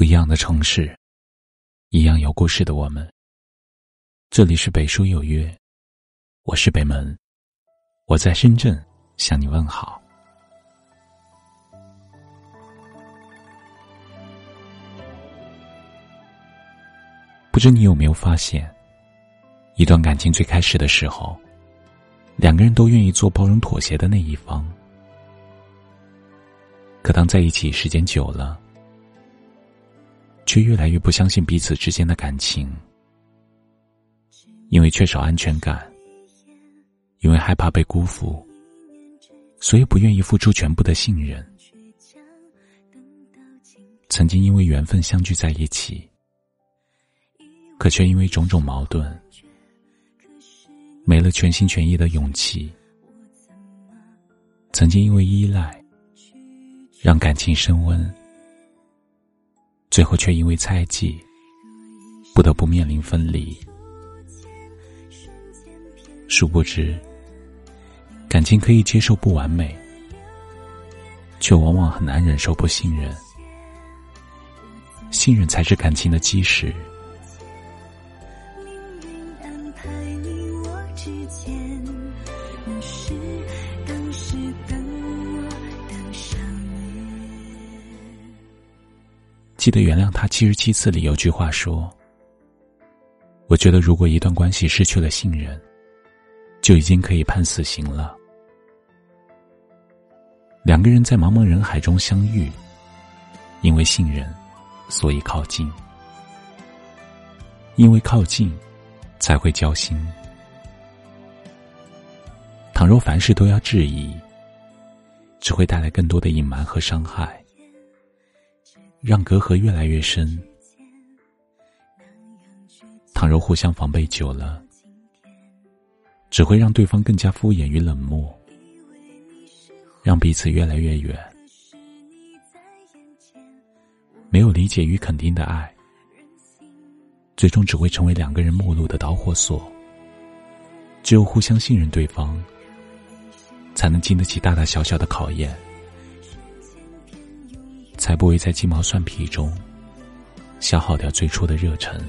不一样的城市，一样有故事的我们。这里是北书有约，我是北门，我在深圳向你问好。不知你有没有发现，一段感情最开始的时候，两个人都愿意做包容妥协的那一方，可当在一起时间久了，却越来越不相信彼此之间的感情，因为缺少安全感，因为害怕被辜负，所以不愿意付出全部的信任。曾经因为缘分相聚在一起，可却因为种种矛盾，没了全心全意的勇气。曾经因为依赖，让感情升温。最后却因为猜忌，不得不面临分离。殊不知，感情可以接受不完美，却往往很难忍受不信任。信任才是感情的基石。记得原谅他七十七次里有句话说：“我觉得如果一段关系失去了信任，就已经可以判死刑了。”两个人在茫茫人海中相遇，因为信任，所以靠近；因为靠近，才会交心。倘若凡事都要质疑，只会带来更多的隐瞒和伤害。让隔阂越来越深。倘若互相防备久了，只会让对方更加敷衍与冷漠，让彼此越来越远。没有理解与肯定的爱，最终只会成为两个人陌路的导火索。只有互相信任对方，才能经得起大大小小的考验。才不会在鸡毛蒜皮中消耗掉最初的热忱。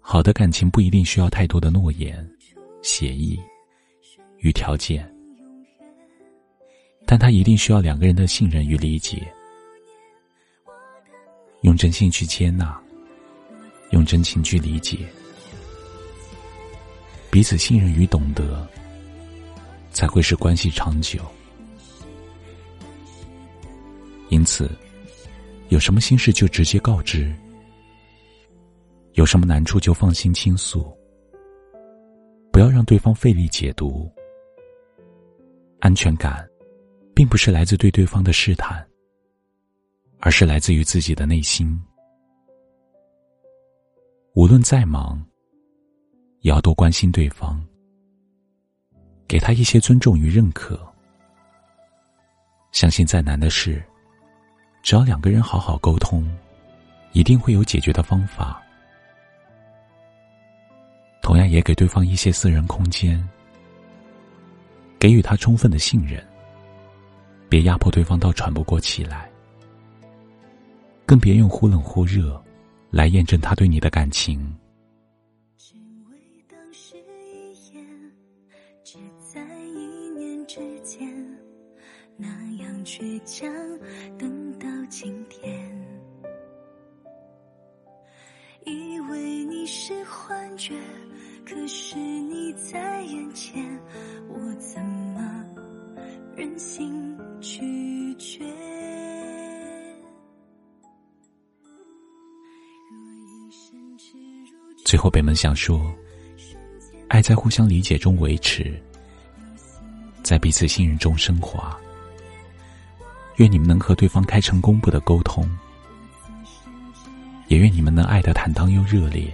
好的感情不一定需要太多的诺言、协议与条件。但他一定需要两个人的信任与理解，用真心去接纳，用真情去理解，彼此信任与懂得，才会使关系长久。因此，有什么心事就直接告知，有什么难处就放心倾诉，不要让对方费力解读，安全感。并不是来自对对方的试探，而是来自于自己的内心。无论再忙，也要多关心对方，给他一些尊重与认可。相信再难的事，只要两个人好好沟通，一定会有解决的方法。同样，也给对方一些私人空间，给予他充分的信任。别压迫对方到喘不过气来，更别用忽冷忽热来验证他对你的感情。只为当时一眼，只在一念之间，那样倔强，等到今天。以为你是幻觉，可是你在眼前，我怎么忍心？拒绝。最后，北门想说，爱在互相理解中维持，在彼此信任中升华。愿你们能和对方开诚公布的沟通，也愿你们能爱的坦荡又热烈。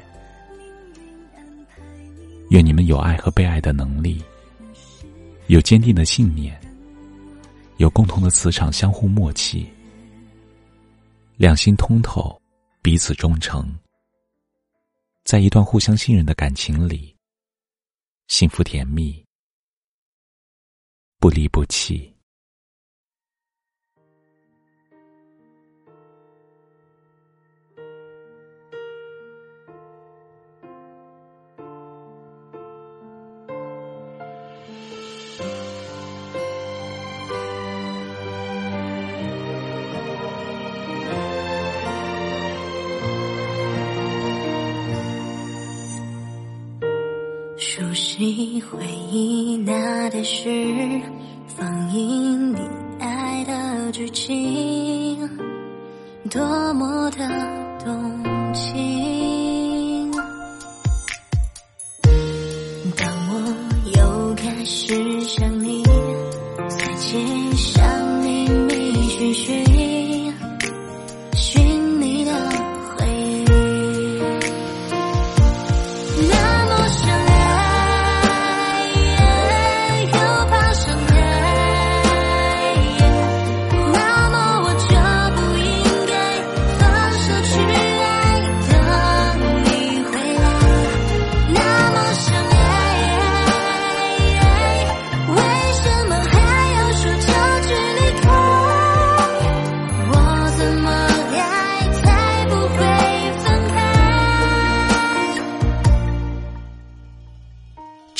愿你们有爱和被爱的能力，有坚定的信念。有共同的磁场，相互默契，两心通透，彼此忠诚，在一段互相信任的感情里，幸福甜蜜，不离不弃。熟悉回忆，那的是放映你爱的剧情，多么的动情。当我又开始想你，在街上秘密寻寻。